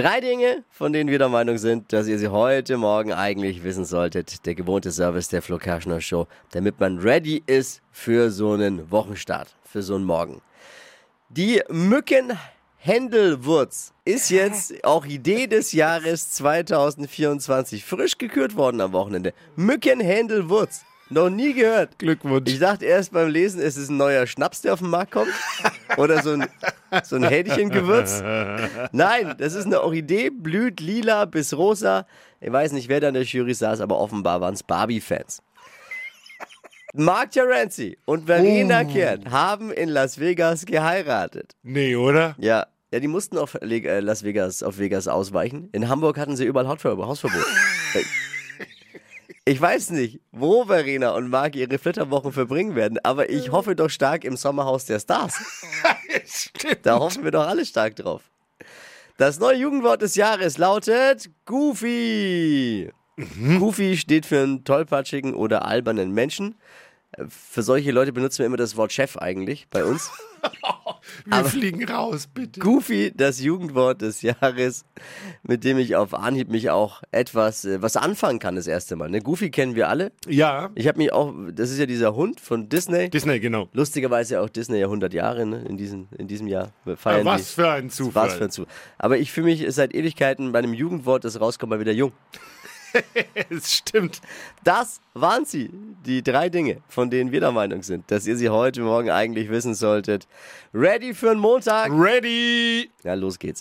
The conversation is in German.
Drei Dinge, von denen wir der Meinung sind, dass ihr sie heute Morgen eigentlich wissen solltet. Der gewohnte Service der Flo Kerschner Show, damit man ready ist für so einen Wochenstart, für so einen Morgen. Die Mückenhändelwurz ist jetzt auch Idee des Jahres 2024 frisch gekürt worden am Wochenende. Mückenhändelwurz. Noch nie gehört. Glückwunsch. Ich dachte erst beim Lesen, es ist ein neuer Schnaps, der auf den Markt kommt. Oder so ein, so ein Hähnchengewürz. Nein, das ist eine Orchidee, blüht lila bis rosa. Ich weiß nicht, wer da in der Jury saß, aber offenbar waren es Barbie-Fans. Mark Terenzi und Verena Kern haben in Las Vegas geheiratet. Nee, oder? Ja. Ja, die mussten auf äh, Las Vegas, auf Vegas ausweichen. In Hamburg hatten sie überall Hausverbot. Ich weiß nicht, wo Verena und Marc ihre Flitterwochen verbringen werden, aber ich hoffe doch stark im Sommerhaus der Stars. Stimmt. Da hoffen wir doch alle stark drauf. Das neue Jugendwort des Jahres lautet Goofy. Goofy steht für einen tollpatschigen oder albernen Menschen. Für solche Leute benutzen wir immer das Wort Chef eigentlich bei uns. Wir fliegen raus, bitte. Goofy, das Jugendwort des Jahres, mit dem ich auf Anhieb mich auch etwas äh, was anfangen kann das erste Mal. Ne? Goofy kennen wir alle. Ja, Ich habe mich auch, das ist ja dieser Hund von Disney. Disney, genau. Lustigerweise auch Disney ja 100 Jahre ne? in, diesem, in diesem Jahr. Feiern Ja, die. was für ein Zufall. Was für ein Zufall. Aber ich fühle mich seit Ewigkeiten bei einem Jugendwort, das rauskommt, mal wieder jung. Es stimmt. Das waren sie, die drei Dinge, von denen wir der Meinung sind, dass ihr sie heute Morgen eigentlich wissen solltet. Ready für einen Montag? Ready. Ja, los geht's.